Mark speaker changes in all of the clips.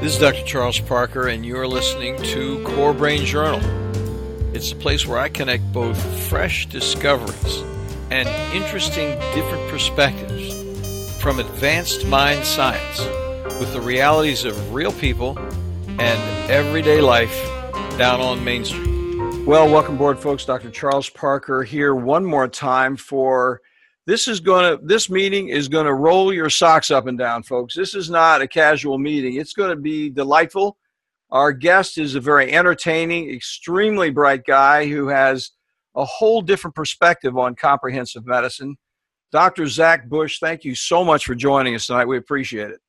Speaker 1: This is Dr. Charles Parker, and you're listening to Core Brain Journal. It's a place where I connect both fresh discoveries and interesting different perspectives from advanced mind science with the realities of real people and everyday life down on Main Street. Well, welcome aboard, folks. Dr. Charles Parker here one more time for this is going to this meeting is going to roll your socks up and down folks this is not a casual meeting it's going to be delightful our guest is a very entertaining extremely bright guy who has a whole different perspective on comprehensive medicine dr zach bush thank you so much for joining us tonight we appreciate it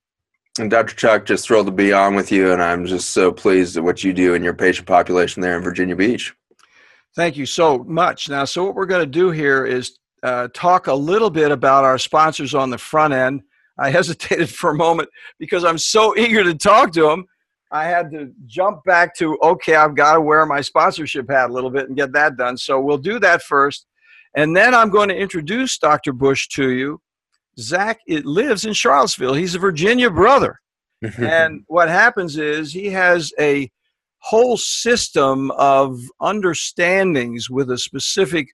Speaker 2: and Dr. Chuck, just thrilled to be on with you, and I'm just so pleased at what you do in your patient population there in Virginia Beach.
Speaker 1: Thank you so much. Now, so what we're going to do here is uh, talk a little bit about our sponsors on the front end. I hesitated for a moment because I'm so eager to talk to them. I had to jump back to, okay, I've got to wear my sponsorship hat a little bit and get that done. So we'll do that first. And then I'm going to introduce Dr. Bush to you. Zach it lives in Charlottesville. He's a Virginia brother. and what happens is he has a whole system of understandings with a specific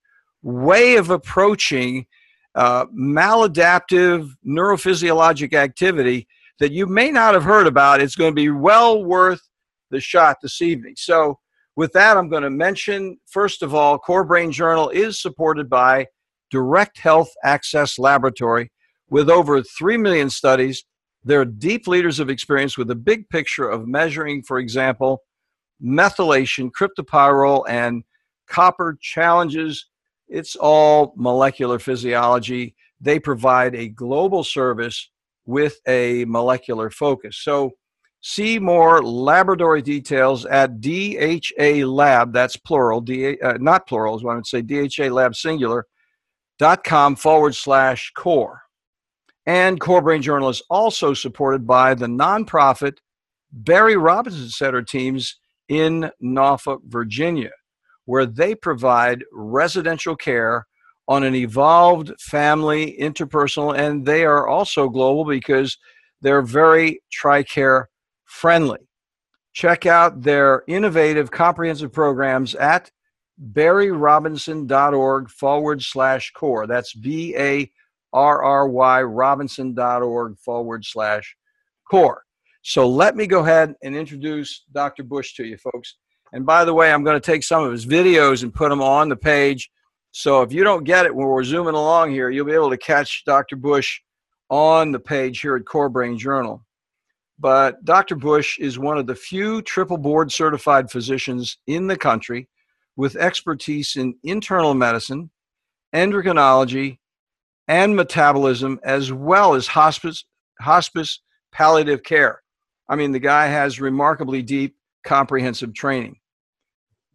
Speaker 1: way of approaching uh, maladaptive neurophysiologic activity that you may not have heard about. It's going to be well worth the shot this evening. So, with that, I'm going to mention first of all, Core Brain Journal is supported by Direct Health Access Laboratory with over 3 million studies. They're deep leaders of experience with a big picture of measuring, for example, methylation, cryptopyrrole, and copper challenges it's all molecular physiology. They provide a global service with a molecular focus. So, see more laboratory details at DHA Lab, that's plural, D, uh, not plural is what I would say, DHA Lab singular, dot com forward slash core. And Core Brain Journal is also supported by the nonprofit Barry Robinson Center teams in Norfolk, Virginia where they provide residential care on an evolved family, interpersonal, and they are also global because they're very TRICARE friendly. Check out their innovative comprehensive programs at barryrobinson.org forward slash core. That's B A R R Y Robinson.org forward slash core. So let me go ahead and introduce Dr. Bush to you, folks. And by the way, I'm going to take some of his videos and put them on the page. So if you don't get it when we're zooming along here, you'll be able to catch Dr. Bush on the page here at Core Brain Journal. But Dr. Bush is one of the few triple board certified physicians in the country with expertise in internal medicine, endocrinology, and metabolism, as well as hospice, hospice palliative care. I mean, the guy has remarkably deep, comprehensive training.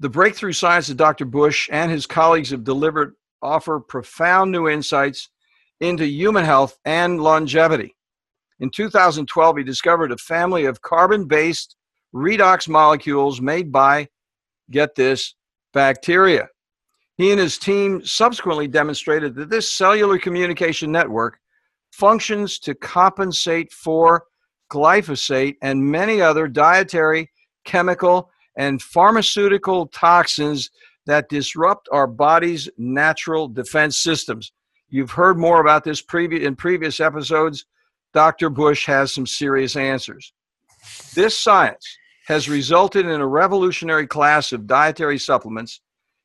Speaker 1: The breakthrough science that Dr. Bush and his colleagues have delivered offer profound new insights into human health and longevity. In 2012, he discovered a family of carbon based redox molecules made by, get this, bacteria. He and his team subsequently demonstrated that this cellular communication network functions to compensate for glyphosate and many other dietary, chemical, and pharmaceutical toxins that disrupt our body's natural defense systems. You've heard more about this previ- in previous episodes. Dr. Bush has some serious answers. This science has resulted in a revolutionary class of dietary supplements,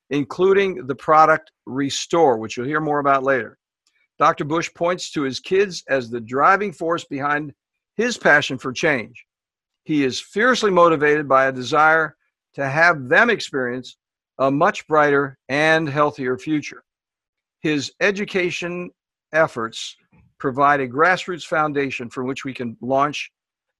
Speaker 1: including the product Restore, which you'll hear more about later. Dr. Bush points to his kids as the driving force behind his passion for change. He is fiercely motivated by a desire to have them experience a much brighter and healthier future. His education efforts provide a grassroots foundation from which we can launch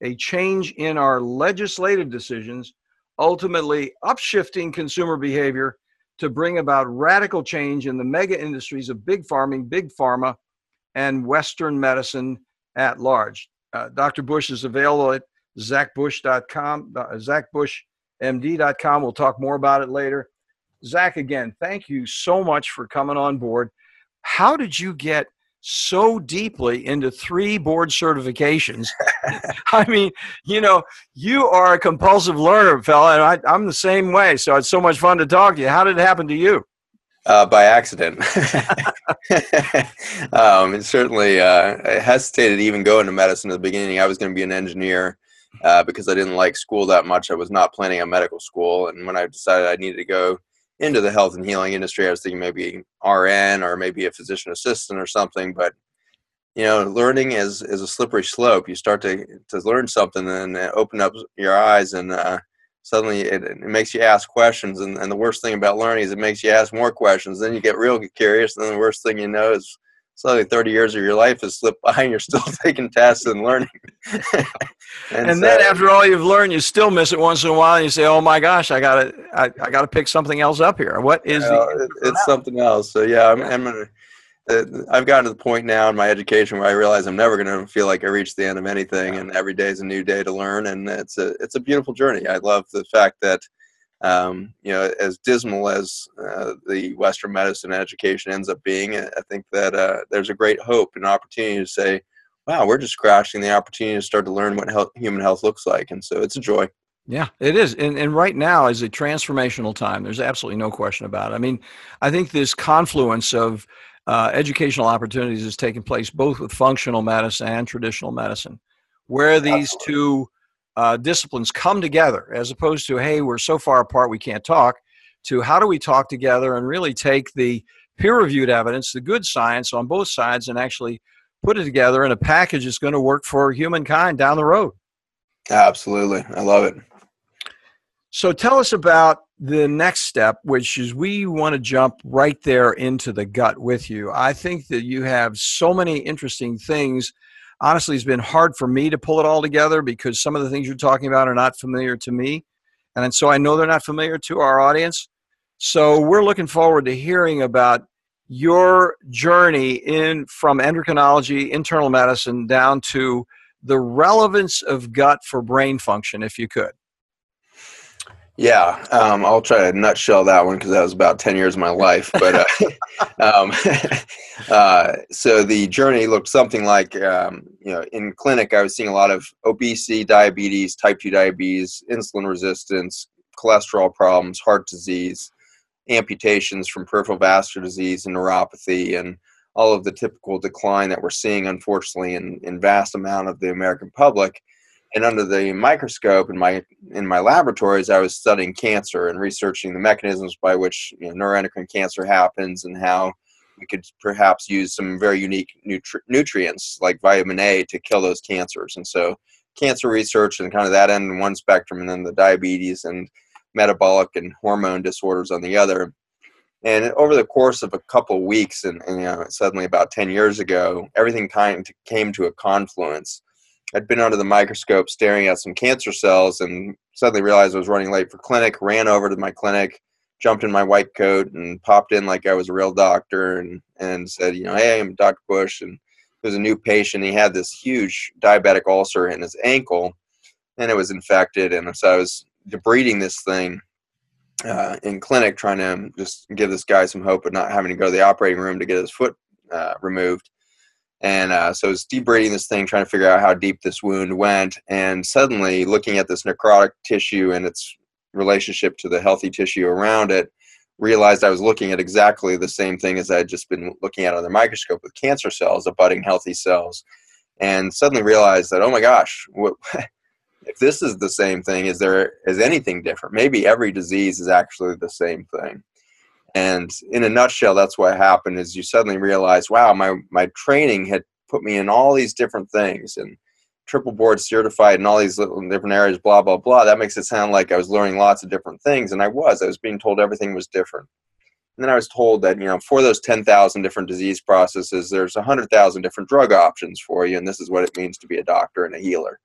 Speaker 1: a change in our legislative decisions, ultimately upshifting consumer behavior to bring about radical change in the mega industries of big farming, big pharma, and Western medicine at large. Uh, Dr. Bush is available at zachbush.com, uh, zachbushmd.com. We'll talk more about it later. Zach, again, thank you so much for coming on board. How did you get so deeply into three board certifications. I mean, you know, you are a compulsive learner, fella, and I, I'm the same way. So it's so much fun to talk to you. How did it happen to you?
Speaker 2: Uh, by accident. um, and certainly, uh, I hesitated to even go into medicine at the beginning. I was going to be an engineer uh, because I didn't like school that much. I was not planning on medical school. And when I decided I needed to go into the health and healing industry, I was thinking maybe RN or maybe a physician assistant or something. But you know, learning is is a slippery slope. You start to to learn something and open up your eyes and uh, suddenly it, it, makes you ask questions and, and the worst thing about learning is it makes you ask more questions then you get real curious and then the worst thing you know is suddenly 30 years of your life has slipped by and you're still taking tests and learning.
Speaker 1: And, and so, then after all you've learned you still miss it once in a while and you say oh my gosh i gotta i, I gotta pick something else up here. What is
Speaker 2: the it's something else. So yeah i'm, I'm gonna uh, I've gotten to the point now in my education where I realize I'm never going to feel like I reached the end of anything, and every day is a new day to learn, and it's a it's a beautiful journey. I love the fact that um, you know, as dismal as uh, the Western medicine education ends up being, I think that uh, there's a great hope and opportunity to say, "Wow, we're just crashing the opportunity to start to learn what health, human health looks like," and so it's a joy.
Speaker 1: Yeah, it is. And, and right now is a transformational time. There's absolutely no question about it. I mean, I think this confluence of uh, educational opportunities is taking place both with functional medicine and traditional medicine, where these two uh, disciplines come together, as opposed to, hey, we're so far apart we can't talk, to how do we talk together and really take the peer reviewed evidence, the good science on both sides, and actually put it together in a package that's going to work for humankind down the road.
Speaker 2: Absolutely. I love it.
Speaker 1: So tell us about the next step, which is we want to jump right there into the gut with you. I think that you have so many interesting things. Honestly, it's been hard for me to pull it all together because some of the things you're talking about are not familiar to me. And so I know they're not familiar to our audience. So we're looking forward to hearing about your journey in from endocrinology, internal medicine down to the relevance of gut for brain function, if you could.
Speaker 2: Yeah, um, I'll try to nutshell that one because that was about 10 years of my life. But uh, um, uh, so the journey looked something like, um, you know, in clinic, I was seeing a lot of obesity, diabetes, type 2 diabetes, insulin resistance, cholesterol problems, heart disease, amputations from peripheral vascular disease and neuropathy, and all of the typical decline that we're seeing, unfortunately, in, in vast amount of the American public and under the microscope in my in my laboratories i was studying cancer and researching the mechanisms by which you know, neuroendocrine cancer happens and how we could perhaps use some very unique nutri- nutrients like vitamin a to kill those cancers. And so cancer research and kind of that end in one spectrum and then the diabetes and metabolic and hormone disorders on the other. And over the course of a couple of weeks and, and you know suddenly about 10 years ago everything kind of came to a confluence I'd been under the microscope staring at some cancer cells and suddenly realized I was running late for clinic, ran over to my clinic, jumped in my white coat and popped in like I was a real doctor and, and said, you know, hey, I'm Dr. Bush. And there's a new patient. He had this huge diabetic ulcer in his ankle and it was infected. And so I was debriding this thing uh, in clinic, trying to just give this guy some hope of not having to go to the operating room to get his foot uh, removed. And uh, so I was debriding this thing, trying to figure out how deep this wound went. And suddenly, looking at this necrotic tissue and its relationship to the healthy tissue around it, realized I was looking at exactly the same thing as I had just been looking at under the microscope with cancer cells, abutting healthy cells. And suddenly realized that, oh my gosh, what, if this is the same thing, is there is anything different? Maybe every disease is actually the same thing. And in a nutshell, that's what happened is you suddenly realize, wow, my, my training had put me in all these different things and triple board certified in all these little different areas, blah, blah, blah. That makes it sound like I was learning lots of different things. And I was, I was being told everything was different. And then I was told that, you know, for those 10,000 different disease processes, there's 100,000 different drug options for you. And this is what it means to be a doctor and a healer.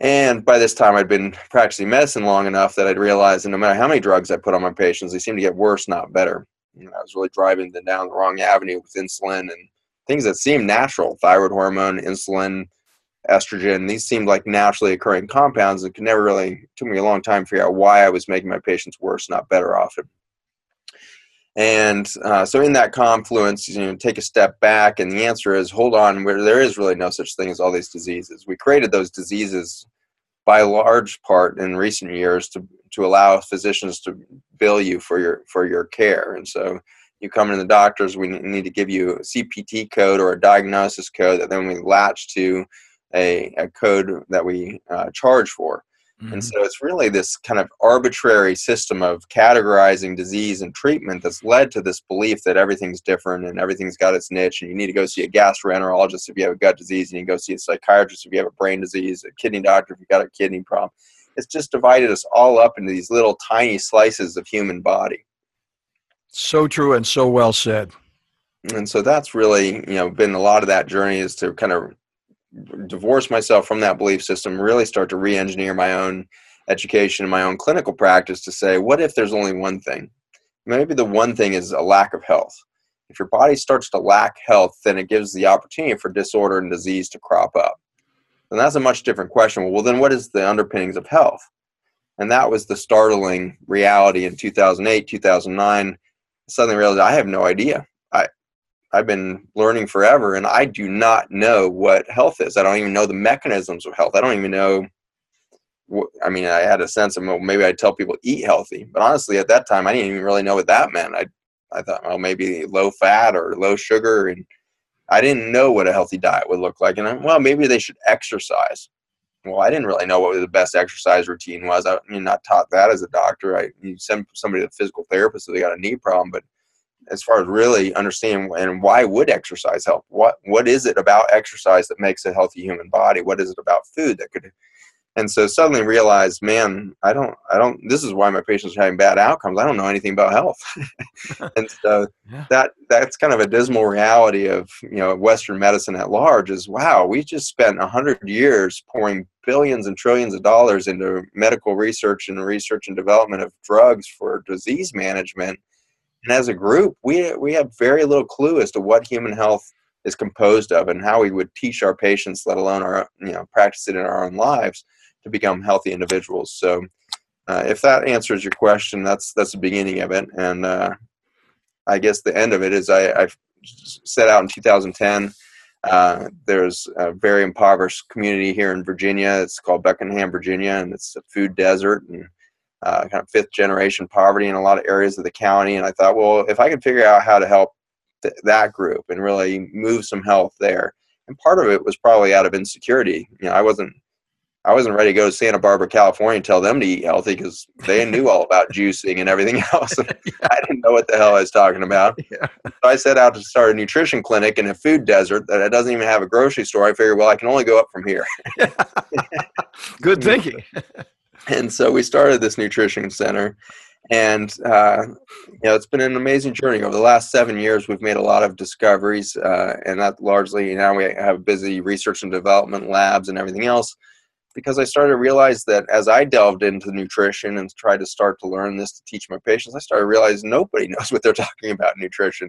Speaker 2: And by this time, I'd been practicing medicine long enough that I'd realized that no matter how many drugs I put on my patients, they seemed to get worse, not better. You know, I was really driving them down the wrong avenue with insulin and things that seemed natural thyroid hormone, insulin, estrogen. These seemed like naturally occurring compounds and could never really, took me a long time to figure out why I was making my patients worse, not better often. And uh, so, in that confluence, you know, take a step back, and the answer is hold on, where there is really no such thing as all these diseases. We created those diseases by large part in recent years to to allow physicians to bill you for your for your care. And so, you come in the doctors, we need to give you a CPT code or a diagnosis code that then we latch to a, a code that we uh, charge for. Mm-hmm. And so it's really this kind of arbitrary system of categorizing disease and treatment that's led to this belief that everything's different and everything's got its niche. And you need to go see a gastroenterologist if you have a gut disease, and you go see a psychiatrist if you have a brain disease, a kidney doctor if you've got a kidney problem. It's just divided us all up into these little tiny slices of human body.
Speaker 1: So true and so well said.
Speaker 2: And so that's really, you know, been a lot of that journey is to kind of divorce myself from that belief system, really start to re engineer my own education and my own clinical practice to say, what if there's only one thing? Maybe the one thing is a lack of health. If your body starts to lack health, then it gives the opportunity for disorder and disease to crop up. And that's a much different question. Well, then what is the underpinnings of health? And that was the startling reality in 2008, 2009. I suddenly realized I have no idea. I've been learning forever, and I do not know what health is. I don't even know the mechanisms of health. I don't even know. What, I mean, I had a sense of well, maybe I'd tell people eat healthy, but honestly, at that time, I didn't even really know what that meant. I I thought, well, maybe low fat or low sugar, and I didn't know what a healthy diet would look like. And I, well, maybe they should exercise. Well, I didn't really know what the best exercise routine was. I, mean, not taught that as a doctor. I you send somebody to a physical therapist if they got a knee problem, but as far as really understanding and why would exercise help? What what is it about exercise that makes a healthy human body? What is it about food that could and so suddenly realized man i don't i don't this is why my patients are having bad outcomes. I don't know anything about health. And so yeah. that that's kind of a dismal reality of you know western medicine at large is wow we just spent 100 years pouring billions and trillions of dollars into medical research and research and development of drugs for disease management and as a group, we we have very little clue as to what human health is composed of and how we would teach our patients, let alone our you know practice it in our own lives, to become healthy individuals. So, uh, if that answers your question, that's that's the beginning of it, and uh, I guess the end of it is I, I set out in 2010. Uh, there's a very impoverished community here in Virginia. It's called Buckingham, Virginia, and it's a food desert. And uh, kind of fifth generation poverty in a lot of areas of the county. And I thought, well, if I could figure out how to help th- that group and really move some health there, and part of it was probably out of insecurity. You know, I wasn't. I wasn't ready to go to Santa Barbara, California, and tell them to eat healthy because they knew all about juicing and everything else. And yeah. I didn't know what the hell I was talking about. Yeah. So I set out to start a nutrition clinic in a food desert that doesn't even have a grocery store. I figured, well, I can only go up from here.
Speaker 1: Good thinking
Speaker 2: and so we started this nutrition center and uh, you know it's been an amazing journey. Over the last seven years we've made a lot of discoveries uh, and that largely now we have busy research and development labs and everything else because i started to realize that as i delved into nutrition and tried to start to learn this to teach my patients i started to realize nobody knows what they're talking about nutrition.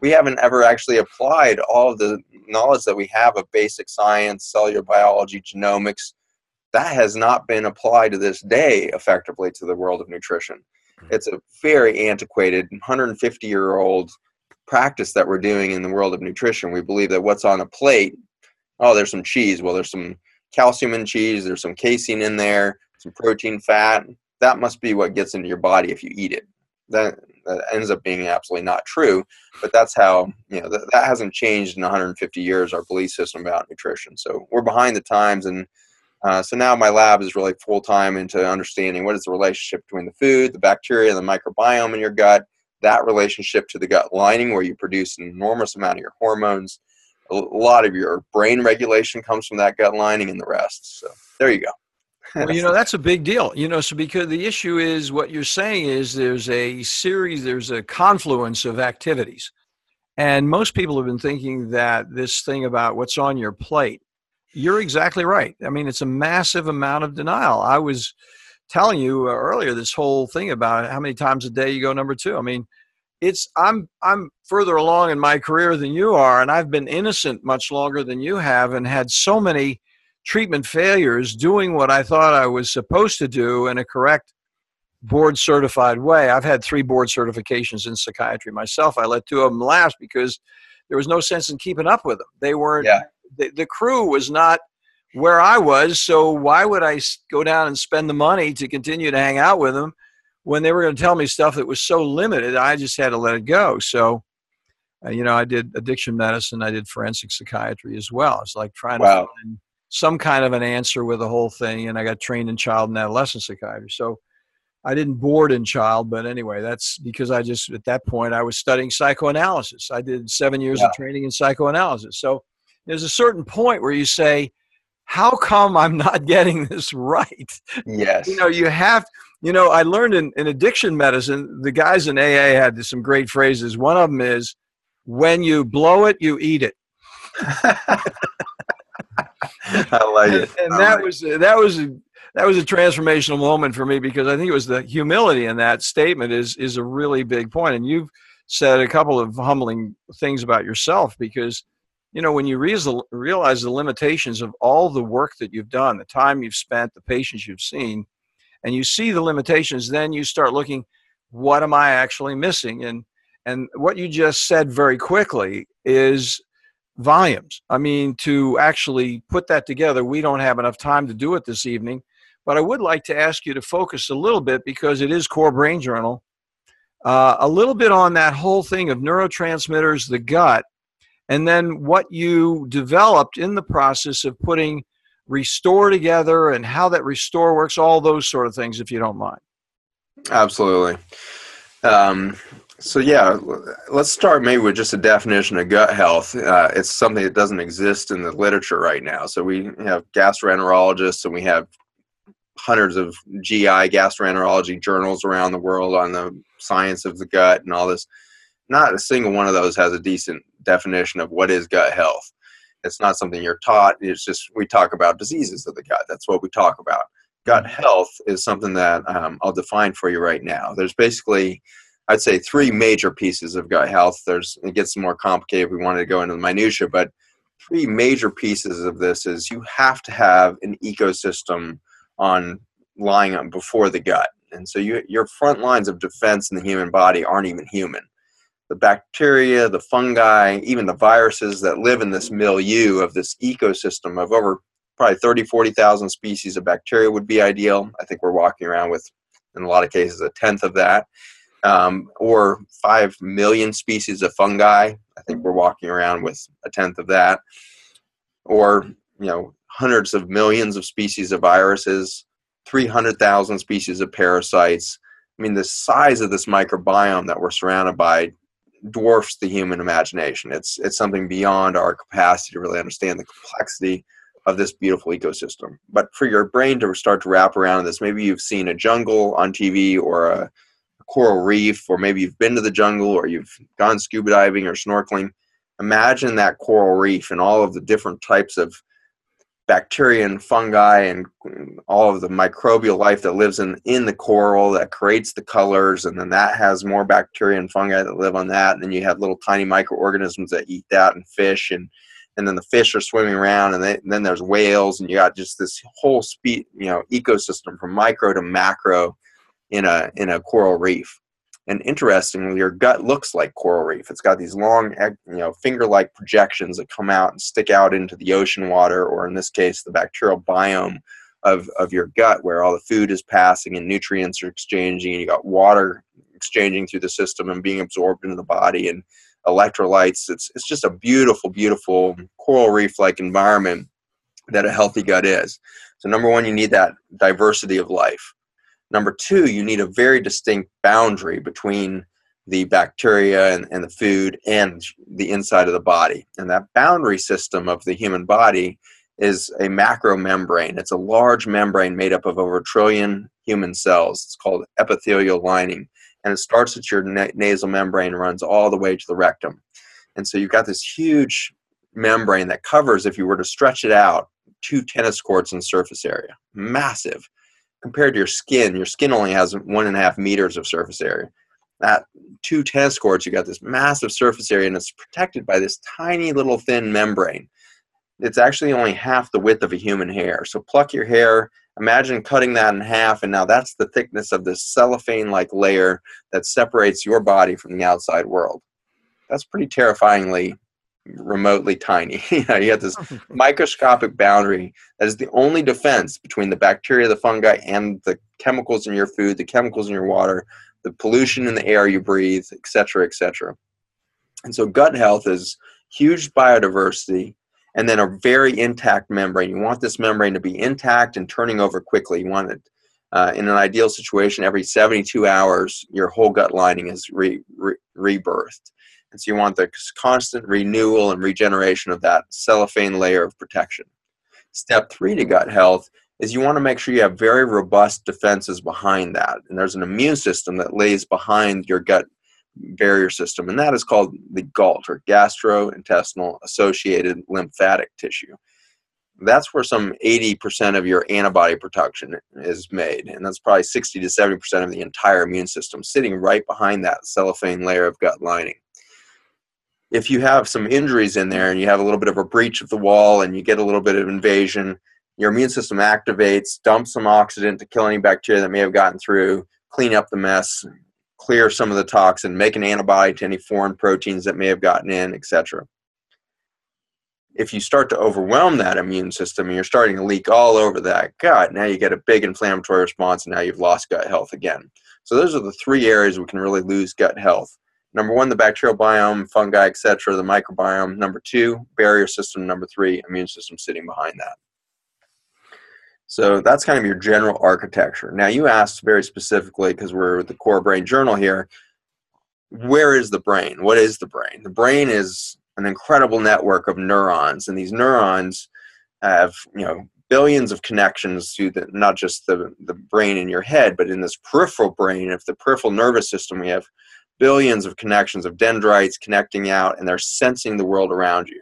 Speaker 2: We haven't ever actually applied all the knowledge that we have of basic science cellular biology genomics that has not been applied to this day effectively to the world of nutrition. Hmm. It's a very antiquated, 150 year old practice that we're doing in the world of nutrition. We believe that what's on a plate, oh, there's some cheese. Well, there's some calcium in cheese, there's some casein in there, some protein, fat. That must be what gets into your body if you eat it. That, that ends up being absolutely not true, but that's how, you know, that, that hasn't changed in 150 years, our belief system about nutrition. So we're behind the times and uh, so now my lab is really full time into understanding what is the relationship between the food, the bacteria, the microbiome in your gut, that relationship to the gut lining where you produce an enormous amount of your hormones. A lot of your brain regulation comes from that gut lining and the rest. So there you go.
Speaker 1: well, you know, that's a big deal. You know, so because the issue is what you're saying is there's a series, there's a confluence of activities. And most people have been thinking that this thing about what's on your plate you're exactly right. I mean, it's a massive amount of denial. I was telling you uh, earlier this whole thing about how many times a day you go number two. I mean, it's I'm I'm further along in my career than you are, and I've been innocent much longer than you have, and had so many treatment failures doing what I thought I was supposed to do in a correct board certified way. I've had three board certifications in psychiatry myself. I let two of them last because there was no sense in keeping up with them. They weren't.
Speaker 2: Yeah.
Speaker 1: The, the crew was not where I was, so why would I go down and spend the money to continue to hang out with them when they were going to tell me stuff that was so limited? I just had to let it go. So, uh, you know, I did addiction medicine. I did forensic psychiatry as well. It's like trying
Speaker 2: Wow.
Speaker 1: to find some kind of an answer with the whole thing. And I got trained in child and adolescent psychiatry. So I didn't board in child, but anyway, that's because I just, at that point, I was studying psychoanalysis. I did seven years of training in psychoanalysis. So there's a certain point where you say, how come I'm not getting this right?
Speaker 2: Yes.
Speaker 1: You know, you have, you know, I learned in, in addiction medicine, the guys in AA had some great phrases. One of them is, when you blow it, you eat it.
Speaker 2: I like it.
Speaker 1: and
Speaker 2: I
Speaker 1: that
Speaker 2: like
Speaker 1: was that was a, that was a transformational moment for me because I think it was the humility in that statement is is a really big point. And you've said a couple of humbling things about yourself because you know when you realize the limitations of all the work that you've done, the time you've spent, the patients you've seen, and you see the limitations, then you start looking, what am I actually missing? And and what you just said very quickly is volumes. I mean, to actually put that together, we don't have enough time to do it this evening. But I would like to ask you to focus a little bit because it is Core Brain Journal, uh, a little bit on that whole thing of neurotransmitters, the gut, and then what you developed in the process of putting Restore together and how that Restore works, all those sort of things, if you don't mind.
Speaker 2: Absolutely. Um, so yeah, let's start maybe with just a definition of gut health. Uh, it's something that doesn't exist in the literature right now. So we have gastroenterologists and we have hundreds of GI gastroenterology journals around the world on the science of the gut and all this. Not a single one of those has a decent definition of what is gut health. It's not something you're taught. It's just we talk about diseases of the gut. That's what we talk about. Gut health is something that um, I'll define for you right now. There's basically I'd say three major pieces of gut health. There's it gets more complicated if we wanted to go into the minutia, but three major pieces of this is you have to have an ecosystem on lying on before the gut. And so you, your front lines of defense in the human body aren't even human. The bacteria, the fungi, even the viruses that live in this milieu of this ecosystem of over probably 30, 40,000 species of bacteria would be ideal. I think we're walking around with, in a lot of cases, a tenth of that um, or 5 million species of fungi. I think we're walking around with a tenth of that. Or, you know, hundreds of millions of species of viruses, 300,000 species of parasites. I mean, the size of this microbiome that we're surrounded by dwarfs the human imagination. It's, it's something beyond our capacity to really understand the complexity of this beautiful ecosystem. But for your brain to start to wrap around this, maybe you've seen a jungle on TV or a coral reef, or maybe you've been to the jungle or you've gone scuba diving or snorkeling. Imagine that coral reef and all of the different types of bacteria and fungi and all of the microbial life that lives in, in the coral that creates the colors and then that has more bacteria and fungi that live on that and then you have little tiny microorganisms that eat that and fish and and then the fish are swimming around and, they, and then there's whales and you got just this whole spe- you know ecosystem from micro to macro in a in a coral reef. And interestingly, your gut looks like coral reef. It's got these long, you know, finger-like projections that come out and stick out into the ocean water, or in this case, the bacterial biome of, of your gut, where all the food is passing and nutrients are exchanging, and you got water exchanging through the system and being absorbed into the body, and electrolytes. It's it's just a beautiful, beautiful coral reef-like environment that a healthy gut is. So number one, you need that diversity of life. Number two, you need a very distinct boundary between the bacteria and, and the food and the inside of the body. And that boundary system of the human body is a macromembrane. It's a large membrane made up of over a trillion human cells. It's called epithelial lining. And it starts at your na- nasal membrane and runs all the way to the rectum. And so you've got this huge membrane that covers, if you were to stretch it out, two tennis courts in surface area. Massive compared to your skin, your skin only has one and a half meters of surface area. At two tennis courts, you got this massive surface area, and it's protected by this tiny little thin membrane. It's actually only half the width of a human hair. So pluck your hair Imagine cutting that in half, and now that's the thickness of this cellophane like layer that separates your body from the outside world. That's pretty terrifyingly remotely tiny. you know, you have this microscopic boundary that is the only defense between the bacteria, the fungi, and the chemicals in your food, the chemicals in your water, the pollution in the air you breathe, etc., etc. And so, gut health is huge biodiversity and then a very intact membrane. You want this membrane to be intact and turning over quickly. You want it uh, in an ideal situation every 72 hours, your whole gut lining is re- re- rebirthed. And so you want the constant renewal and regeneration of that cellophane layer of protection. Step three to gut health is you want to make sure you have very robust defenses behind that. And there's an immune system that lays behind your gut barrier system, and that is called the GALT or gastrointestinal associated lymphatic tissue. That's where some 80% of your antibody production is made, and that's probably 60 to 70% of the entire immune system sitting right behind that cellophane layer of gut lining. If you have some injuries in there and you have a little bit of a breach of the wall and you get a little bit of invasion, your immune system activates, dumps some oxidant to kill any bacteria that may have gotten through, clean up the mess, clear some of the toxin, make an antibody to any foreign proteins that may have gotten in, etc. If you start to overwhelm that immune system and you're starting to leak all over that gut, now you get a big inflammatory response and now you've lost gut health again. So those are the three areas we can really lose gut health. Number one, the bacterial biome, fungi, etc., the microbiome. Number two, barrier system. Number three, immune system sitting behind that. So that's kind of your general architecture. Now, you asked very specifically, because we're the Core Brain Journal here, where is the brain? What is the brain? The brain is an incredible network of neurons, and these neurons have, you know, billions of connections to the, not just the, the brain in your head, but in this peripheral brain, of the peripheral nervous system, we have billions of connections of dendrites connecting out, and they're sensing the world around you.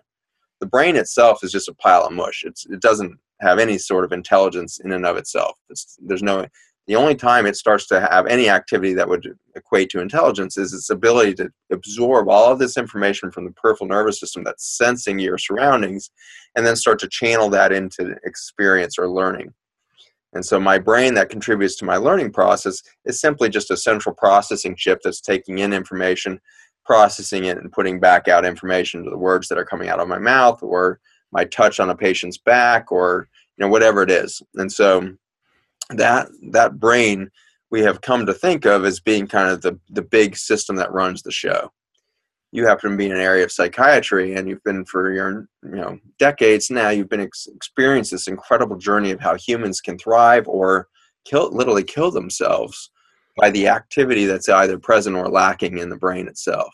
Speaker 2: The brain itself is just a pile of mush. It's, it doesn't have any sort of intelligence in and of itself. It's, there's no the only time it starts to have any activity that would equate to intelligence is its ability to absorb all of this information from the peripheral nervous system that's sensing your surroundings and then start to channel that into experience or learning. And so my brain that contributes to my learning process is simply just a central processing chip that's taking in information, processing it, and putting back out information to the words that are coming out of my mouth or my touch on a patient's back or you know whatever it is. And so that that brain we have come to think of as being kind of the the big system that runs the show you happen to be in an area of psychiatry and you've been for your you know decades now you've been ex- experienced this incredible journey of how humans can thrive or kill literally kill themselves by the activity that's either present or lacking in the brain itself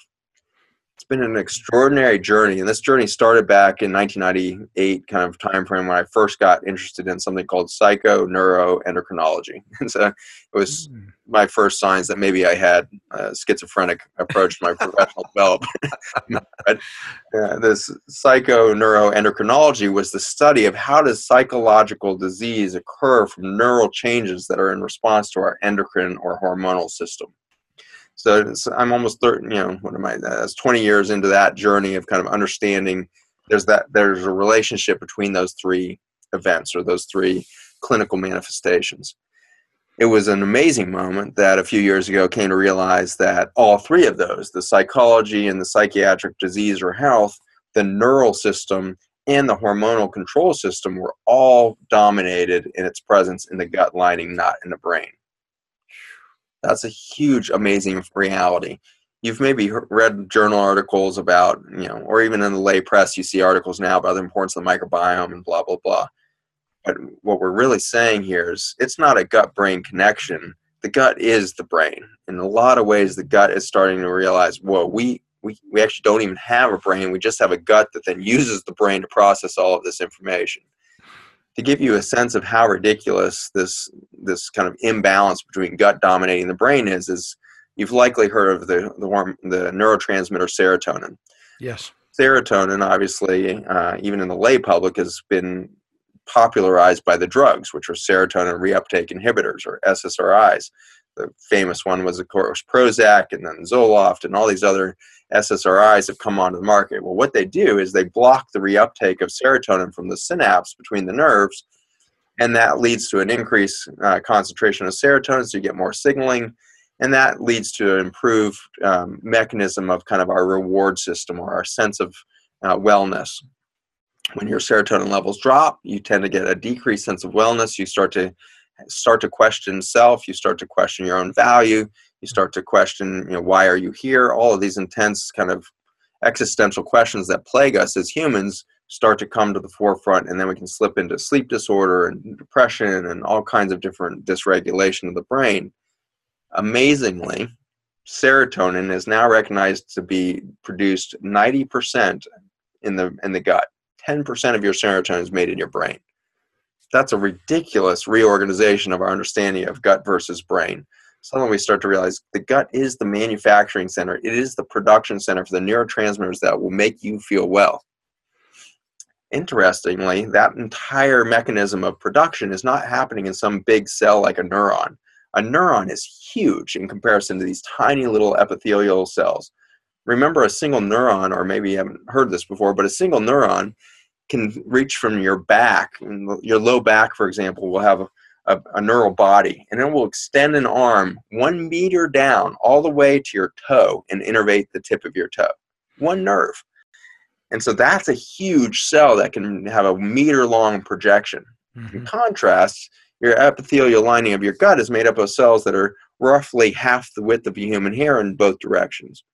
Speaker 2: been an extraordinary journey, and this journey started back in 1998 kind of time frame when I first got interested in something called psychoneuroendocrinology. And so it was mm. my first signs that maybe I had a schizophrenic approach to my professional development. but uh, this psychoneuroendocrinology was the study of how does psychological disease occur from neural changes that are in response to our endocrine or hormonal system. So I'm almost 30, you know, what am I? That's 20 years into that journey of kind of understanding there's that there's a relationship between those three events or those three clinical manifestations. It was an amazing moment that a few years ago came to realize that all three of those, the psychology and the psychiatric disease or health, the neural system, and the hormonal control system were all dominated in its presence in the gut lining, not in the brain. That's a huge, amazing reality. You've maybe read journal articles about, you know, or even in the lay press, you see articles now about the importance of the microbiome and blah, blah, blah. But what we're really saying here is it's not a gut brain connection. The gut is the brain. In a lot of ways, the gut is starting to realize, whoa, we, we, we actually don't even have a brain. We just have a gut that then uses the brain to process all of this information to give you a sense of how ridiculous this this kind of imbalance between gut dominating the brain is is you've likely heard of the the, the neurotransmitter serotonin.
Speaker 1: Yes.
Speaker 2: Serotonin obviously uh, even in the lay public has been popularized by the drugs which are serotonin reuptake inhibitors or ssris the famous one was of course prozac and then zoloft and all these other SSRIs have come onto the market. Well, what they do is they block the reuptake of serotonin from the synapse between the nerves, and that leads to an increased uh, concentration of serotonin, so you get more signaling, and that leads to an improved um, mechanism of kind of our reward system or our sense of uh, wellness. When your serotonin levels drop, you tend to get a decreased sense of wellness. You start to start to question self. You start to question your own value. You start to question, you know, why are you here? All of these intense kind of existential questions that plague us as humans start to come to the forefront and then we can slip into sleep disorder and depression and all kinds of different dysregulation of the brain amazingly serotonin is now recognized to be produced 90% in the in the gut 10% of your serotonin is made in your brain that's a ridiculous reorganization of our understanding of gut versus brain suddenly we start to realize the gut is the manufacturing center it is the production center for the neurotransmitters that will make you feel well interestingly, that entire mechanism of production is not happening in some big cell like a neuron. A neuron is huge in comparison to these tiny little epithelial cells. Remember, a single neuron, or maybe you haven't heard this before, but a single neuron can reach from your back. Your low back, for example, will have a, a, a neural body, and it will extend an arm one meter down all the way to your toe and innervate the tip of your toe. One nerve. And so that's a huge cell that can have a meter long projection. Mm-hmm. In contrast, your epithelial lining of your gut is made up of cells that are roughly half the width of a human hair in both directions.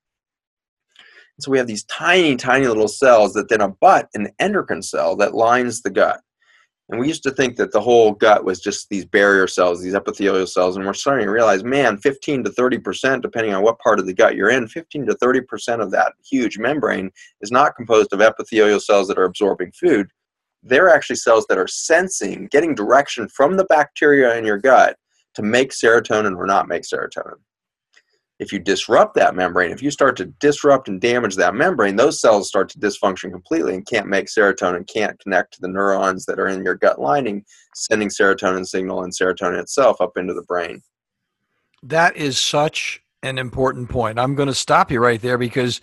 Speaker 2: So we have these tiny, tiny little cells that then abut an endocrine cell that lines the gut. And we used to think that the whole gut was just these barrier cells, these epithelial cells, and we're starting to realize, man, 15 to 30 percent, depending on what part of the gut you're in, 15 to 30 percent of that huge membrane is not composed of epithelial cells that are absorbing food. They're actually cells that are sensing, getting direction from the bacteria in your gut to make serotonin or not make serotonin if you disrupt that membrane, if you start to disrupt and damage that membrane, those cells start to dysfunction completely and can't make serotonin, can't connect to the neurons that are in your gut lining, sending serotonin signal and serotonin itself up into the brain.
Speaker 1: That is such an important point. I'm going to stop you right there because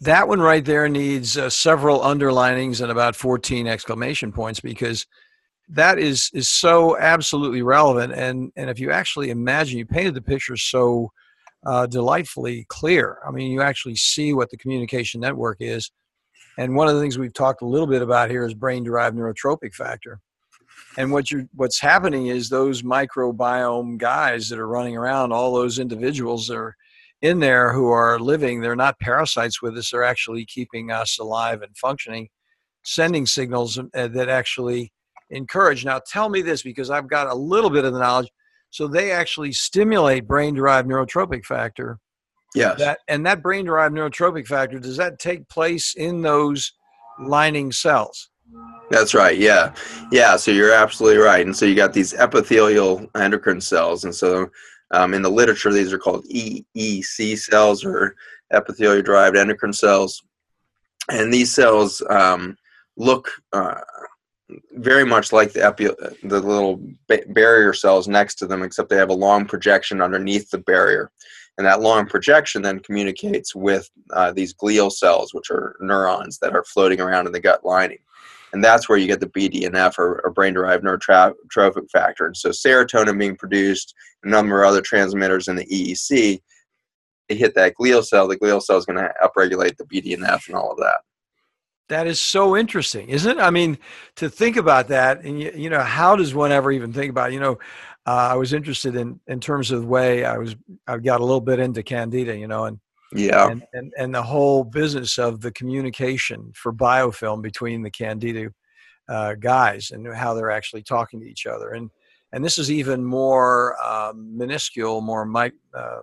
Speaker 1: that one right there needs uh, several underlinings and about 14 exclamation points because that is is so absolutely relevant and and if you actually imagine you painted the picture so uh, delightfully clear. I mean, you actually see what the communication network is. And one of the things we've talked a little bit about here is brain-derived neurotrophic factor. And what you what's happening is those microbiome guys that are running around, all those individuals that are in there who are living, they're not parasites with us, they're actually keeping us alive and functioning, sending signals uh, that actually encourage. Now, tell me this because I've got a little bit of the knowledge so they actually stimulate brain-derived neurotrophic factor.
Speaker 2: Yes.
Speaker 1: That and that brain-derived neurotrophic factor does that take place in those lining cells?
Speaker 2: That's right. Yeah, yeah. So you're absolutely right. And so you got these epithelial endocrine cells, and so um, in the literature, these are called EEC cells or epithelial-derived endocrine cells, and these cells um, look uh, very much like the epi- the little ba- barrier cells next to them, except they have a long projection underneath the barrier, and that long projection then communicates with uh, these glial cells, which are neurons that are floating around in the gut lining, and that's where you get the BDNF or, or brain-derived neurotrophic factor. And so serotonin being produced, a number of other transmitters in the EEC, they hit that glial cell. The glial cell is going to upregulate the BDNF and all of that.
Speaker 1: That is so interesting, isn't it? I mean, to think about that, and you, you know, how does one ever even think about? It? You know, uh, I was interested in in terms of the way I was. I got a little bit into Candida, you know, and
Speaker 2: yeah,
Speaker 1: and and, and the whole business of the communication for biofilm between the Candida uh, guys and how they're actually talking to each other, and and this is even more um, minuscule, more mic, uh,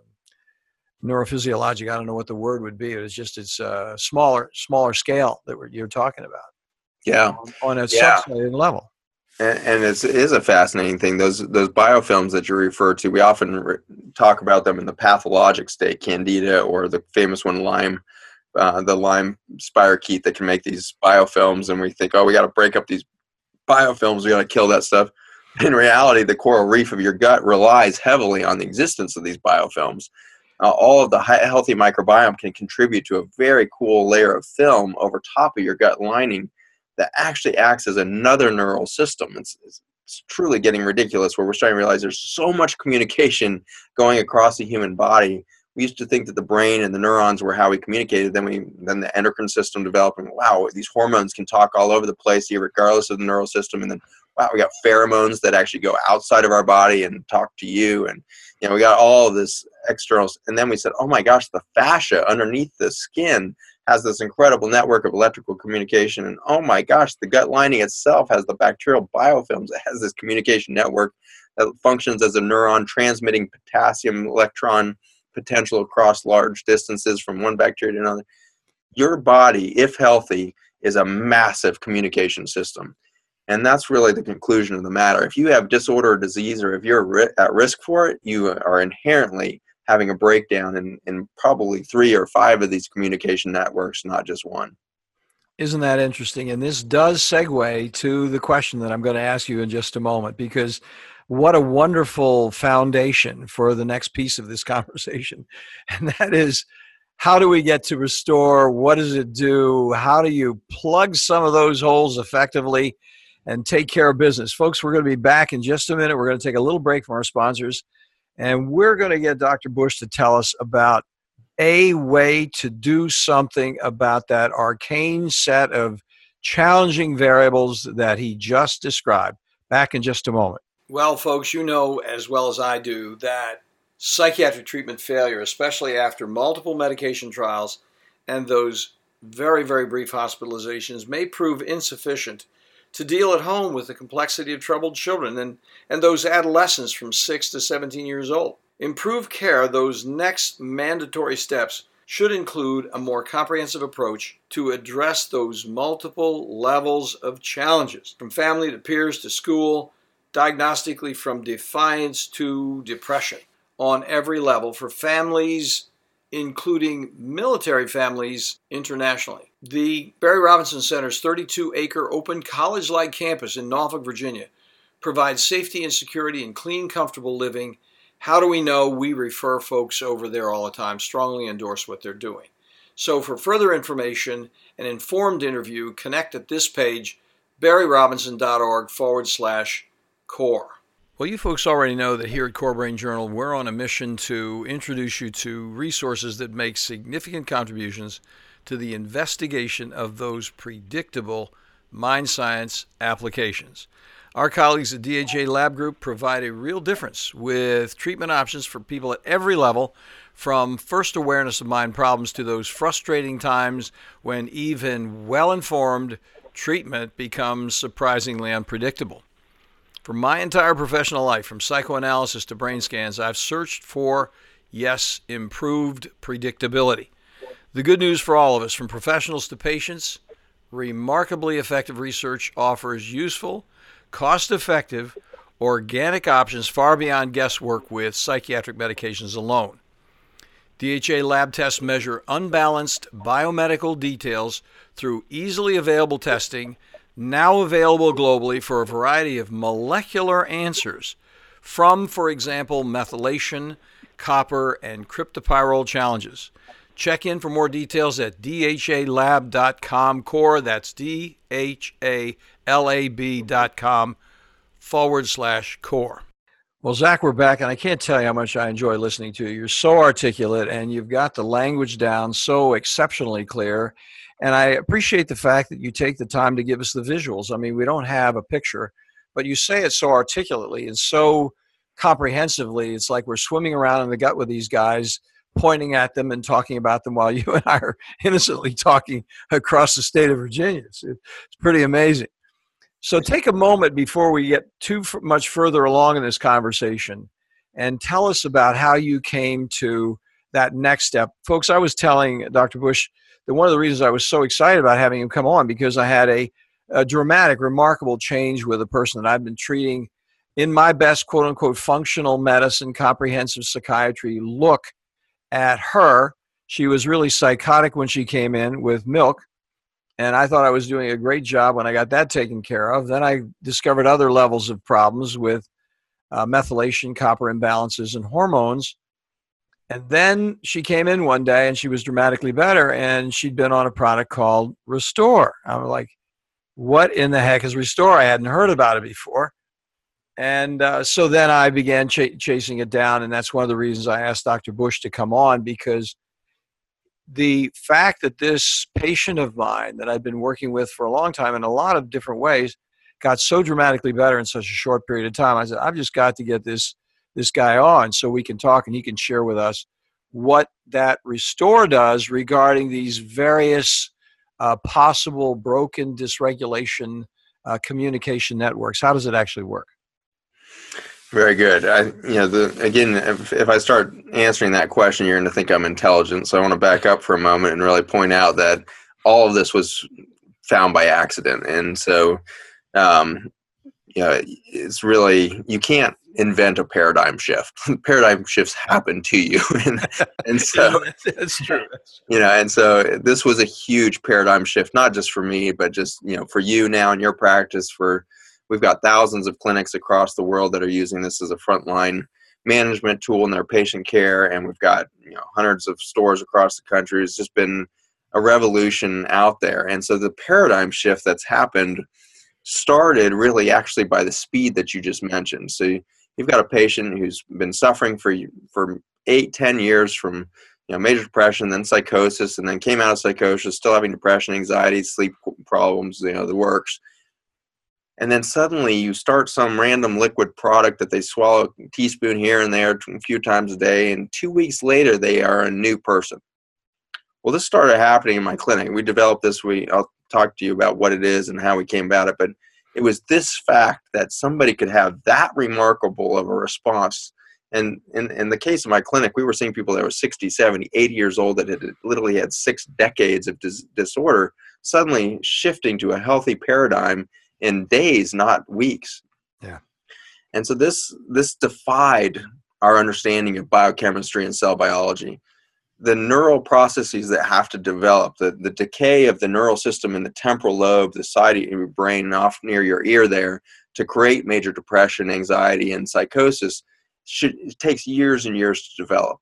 Speaker 1: neurophysiologic. I don't know what the word would be. It's just it's a uh, smaller smaller scale that you're talking about.
Speaker 2: Yeah,
Speaker 1: on, a yeah. level.
Speaker 2: And, and it's, it is a fascinating thing. Those those biofilms that you refer to, we often re- talk about them in the pathologic state, candida, or the famous one, Lyme, uh, the Lyme spirochete that can make these biofilms, and we think, oh, we got to break up these biofilms. We got to kill that stuff. In reality, the coral reef of your gut relies heavily on the existence of these biofilms uh, all of the healthy microbiome can contribute to a very cool layer of film over top of your gut lining that actually acts as another neural system. It's, it's it's truly getting ridiculous where we're starting to realize there's so much communication going across the human body we used to think that the brain and the neurons were how we communicated then we then the endocrine system developed and wow these hormones can talk all over the place here regardless of the neural system and then wow we got pheromones that actually go outside of our body and talk to you and you know we got all this externals and then we said oh my gosh the fascia underneath the skin has this incredible network of electrical communication and oh my gosh the gut lining itself has the bacterial biofilms it has this communication network that functions as a neuron transmitting potassium electron potential across large distances from one bacteria to another. Your body, if healthy, is a massive communication system. And that's really the conclusion of the matter. If you have disorder or disease, or if you're at risk for it, you are inherently having a breakdown in, in probably three or five of these communication networks, not just one.
Speaker 1: Isn't that interesting? And this does segue to the question that I'm going to ask you in just a moment, because what a wonderful foundation for the next piece of this conversation. And that is how do we get to restore? What does it do? How do you plug some of those holes effectively and take care of business? Folks, we're going to be back in just a minute. We're going to take a little break from our sponsors, and we're going to get Dr. Bush to tell us about a way to do something about that arcane set of challenging variables that he just described. Back in just a moment. Well, folks, you know as well as I do that psychiatric treatment failure, especially after multiple medication trials and those very, very brief hospitalizations, may prove insufficient to deal at home with the complexity of troubled children and, and those adolescents from 6 to 17 years old. Improved care, those next mandatory steps, should include a more comprehensive approach to address those multiple levels of challenges, from family to peers to school diagnostically from defiance to depression on every level for families, including military families internationally. The Barry Robinson Center's 32 acre open college like campus in Norfolk, Virginia provides safety and security and clean, comfortable living. How do we know? We refer folks over there all the time, strongly endorse what they're doing. So, for further information and informed interview, connect at this page, barryrobinson.org forward slash core. Well, you folks already know that here at Core Brain Journal, we're on a mission to introduce you to resources that make significant contributions to the investigation of those predictable mind science applications. Our colleagues at DHA Lab Group provide a real difference with treatment options for people at every level, from first awareness of mind problems to those frustrating times when even well informed treatment becomes surprisingly unpredictable. For my entire professional life, from psychoanalysis to brain scans, I've searched for, yes, improved predictability. The good news for all of us, from professionals to patients, remarkably effective research offers useful, cost effective, organic options far beyond guesswork with psychiatric medications alone. DHA lab tests measure unbalanced biomedical details through easily available testing now available globally for a variety of molecular answers from, for example, methylation, copper, and cryptopyrrole challenges. Check in for more details at dhalab.com core. That's D H A L A B.com forward slash core. Well, Zach, we're back, and I can't tell you how much I enjoy listening to you. You're so articulate, and you've got the language down so exceptionally clear. And I appreciate the fact that you take the time to give us the visuals. I mean, we don't have a picture, but you say it so articulately and so comprehensively. It's like we're swimming around in the gut with these guys, pointing at them and talking about them while you and I are innocently talking across the state of Virginia. It's, it's pretty amazing. So take a moment before we get too much further along in this conversation and tell us about how you came to that next step. Folks, I was telling Dr. Bush that one of the reasons I was so excited about having him come on because I had a, a dramatic, remarkable change with a person that I've been treating in my best quote unquote functional medicine, comprehensive psychiatry look at her. She was really psychotic when she came in with milk. And I thought I was doing a great job when I got that taken care of. Then I discovered other levels of problems with uh, methylation, copper imbalances, and hormones. And then she came in one day and she was dramatically better and she'd been on a product called Restore. I'm like, what in the heck is Restore? I hadn't heard about it before. And uh, so then I began ch- chasing it down, and that's one of the reasons I asked Dr. Bush to come on because the fact that this patient of mine that I've been working with for a long time in a lot of different ways got so dramatically better in such a short period of time, I said, I've just got to get this this guy on so we can talk and he can share with us what that restore does regarding these various uh, possible broken dysregulation uh, communication networks. How does it actually work?
Speaker 2: Very good. I, you know, the, again, if, if I start answering that question, you're going to think I'm intelligent. So I want to back up for a moment and really point out that all of this was found by accident. And so, um, you know, it's really, you can't invent a paradigm shift. paradigm shifts happen to you. and, and so,
Speaker 1: that's true.
Speaker 2: you know, and so this was a huge paradigm shift, not just for me, but just, you know, for you now in your practice, for, We've got thousands of clinics across the world that are using this as a frontline management tool in their patient care, and we've got you know hundreds of stores across the country. It's just been a revolution out there, and so the paradigm shift that's happened started really actually by the speed that you just mentioned. So you've got a patient who's been suffering for for eight, ten years from you know major depression, then psychosis, and then came out of psychosis, still having depression, anxiety, sleep problems, you know the works and then suddenly you start some random liquid product that they swallow a teaspoon here and there a few times a day and two weeks later they are a new person. Well this started happening in my clinic. We developed this we i'll talk to you about what it is and how we came about it but it was this fact that somebody could have that remarkable of a response. And in, in the case of my clinic we were seeing people that were 60 70 80 years old that had literally had six decades of dis- disorder suddenly shifting to a healthy paradigm in days, not weeks.
Speaker 1: Yeah.
Speaker 2: And so this this defied our understanding of biochemistry and cell biology. The neural processes that have to develop, the, the decay of the neural system in the temporal lobe, the side of your brain off near your ear there, to create major depression, anxiety, and psychosis, should it takes years and years to develop.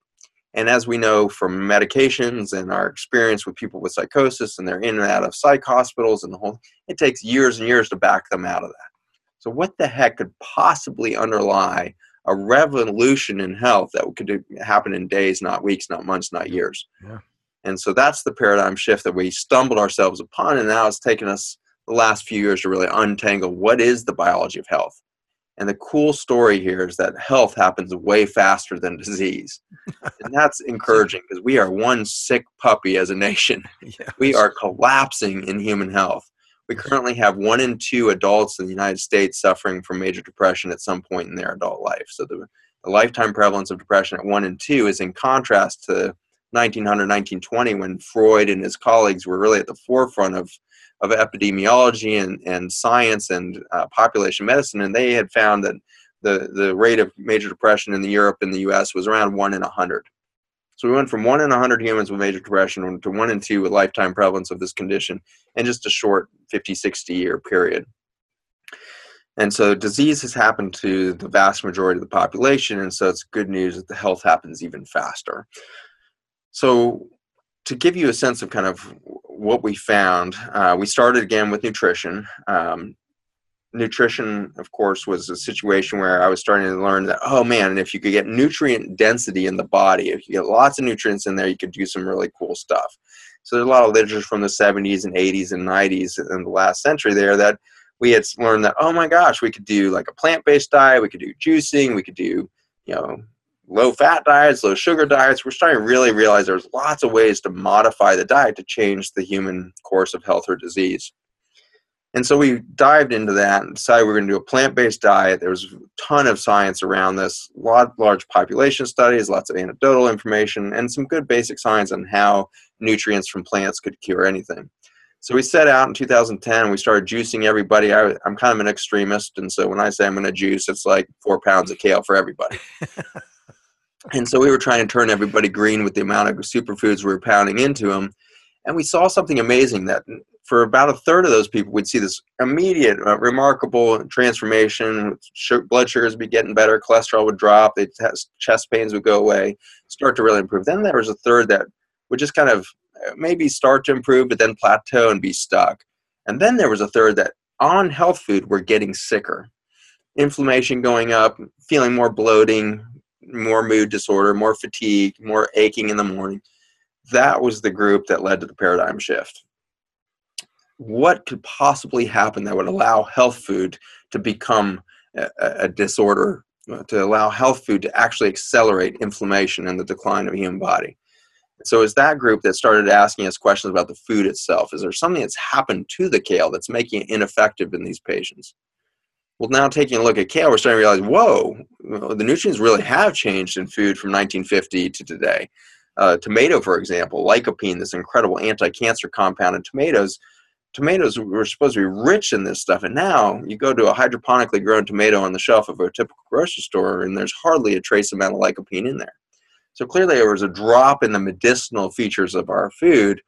Speaker 2: And as we know from medications and our experience with people with psychosis and they're in and out of psych hospitals and the whole, it takes years and years to back them out of that. So, what the heck could possibly underlie a revolution in health that could happen in days, not weeks, not months, not years?
Speaker 1: Yeah.
Speaker 2: And so that's the paradigm shift that we stumbled ourselves upon, and now it's taken us the last few years to really untangle what is the biology of health and the cool story here is that health happens way faster than disease. and that's encouraging because we are one sick puppy as a nation. Yes. We are collapsing in human health. We currently have one in two adults in the United States suffering from major depression at some point in their adult life. So the, the lifetime prevalence of depression at one in two is in contrast to 1900, 1920 when Freud and his colleagues were really at the forefront of of epidemiology and, and science and uh, population medicine, and they had found that the, the rate of major depression in the Europe and the US was around 1 in 100. So we went from 1 in 100 humans with major depression to 1 in 2 with lifetime prevalence of this condition in just a short 50, 60 year period. And so disease has happened to the vast majority of the population, and so it's good news that the health happens even faster. So to give you a sense of kind of what we found, uh, we started again with nutrition. Um, nutrition, of course, was a situation where I was starting to learn that, oh man, if you could get nutrient density in the body, if you get lots of nutrients in there, you could do some really cool stuff. So there's a lot of literature from the 70s and 80s and 90s in the last century there that we had learned that, oh my gosh, we could do like a plant based diet, we could do juicing, we could do, you know, low fat diets, low sugar diets. We're starting to really realize there's lots of ways to modify the diet to change the human course of health or disease. And so we dived into that and decided we are going to do a plant-based diet. There was a ton of science around this, a lot, large population studies, lots of anecdotal information, and some good basic science on how nutrients from plants could cure anything. So we set out in 2010. We started juicing everybody. I, am kind of an extremist, and so when I say I'm going to juice, it's like four pounds of kale for everybody. And so we were trying to turn everybody green with the amount of superfoods we were pounding into them. And we saw something amazing that for about a third of those people, we'd see this immediate, uh, remarkable transformation. blood sugars would be getting better, cholesterol would drop, test, chest pains would go away, start to really improve. Then there was a third that would just kind of uh, maybe start to improve, but then plateau and be stuck. And then there was a third that on health food were getting sicker inflammation going up, feeling more bloating, more mood disorder, more fatigue, more aching in the morning. That was the group that led to the paradigm shift. What could possibly happen that would allow health food to become a, a disorder, uh, to allow health food to actually accelerate inflammation and the decline of the human body? So it's that group that started asking us questions about the food itself. Is there something that's happened to the kale that's making it ineffective in these patients? Well, now taking a look at kale, we're starting to realize, whoa, the nutrients really have changed in food from 1950 to today. Uh, tomato, for example, lycopene, this incredible anti-cancer compound in tomatoes. Tomatoes were supposed to be rich in this stuff, and now you go to a hydroponically grown tomato on the shelf of a typical grocery store, and there's hardly a trace amount of lycopene in there. So clearly, there was a drop in the medicinal features of our food,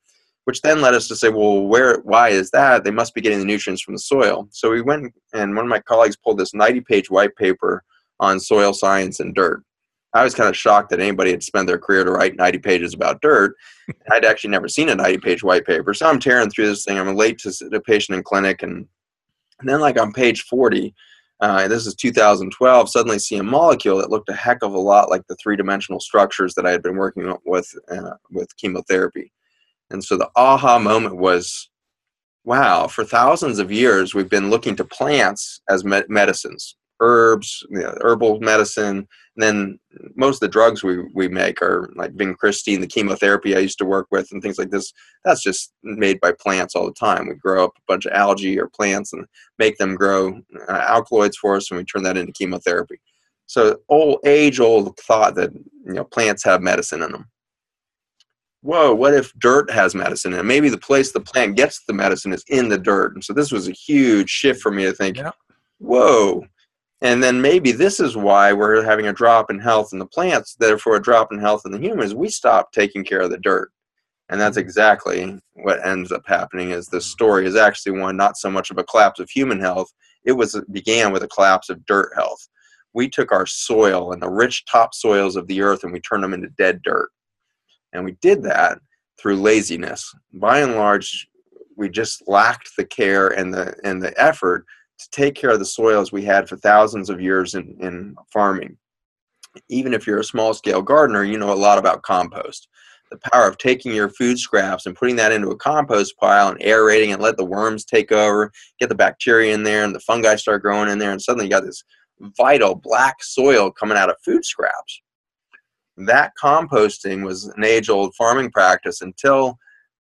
Speaker 2: which then led us to say, well, where, why is that? They must be getting the nutrients from the soil. So we went and one of my colleagues pulled this 90 page white paper on soil science and dirt. I was kind of shocked that anybody had spent their career to write 90 pages about dirt. I'd actually never seen a 90 page white paper. So I'm tearing through this thing. I'm late to a patient in clinic. And, and then, like on page 40, uh, this is 2012, suddenly see a molecule that looked a heck of a lot like the three dimensional structures that I had been working with uh, with chemotherapy. And so the aha moment was wow, for thousands of years, we've been looking to plants as me- medicines, herbs, you know, herbal medicine. And then most of the drugs we, we make are like vincristine, the chemotherapy I used to work with, and things like this. That's just made by plants all the time. We grow up a bunch of algae or plants and make them grow uh, alkaloids for us, and we turn that into chemotherapy. So old age old thought that you know plants have medicine in them whoa, what if dirt has medicine? And maybe the place the plant gets the medicine is in the dirt. And so this was a huge shift for me to think, yeah. whoa. And then maybe this is why we're having a drop in health in the plants, therefore a drop in health in the humans. We stop taking care of the dirt. And that's mm-hmm. exactly what ends up happening is this story is actually one not so much of a collapse of human health. It was it began with a collapse of dirt health. We took our soil and the rich topsoils of the earth and we turned them into dead dirt and we did that through laziness. By and large, we just lacked the care and the and the effort to take care of the soils we had for thousands of years in, in farming. Even if you're a small scale gardener, you know a lot about compost. The power of taking your food scraps and putting that into a compost pile and aerating and let the worms take over, get the bacteria in there and the fungi start growing in there, and suddenly you got this vital black soil coming out of food scraps that composting was an age old farming practice until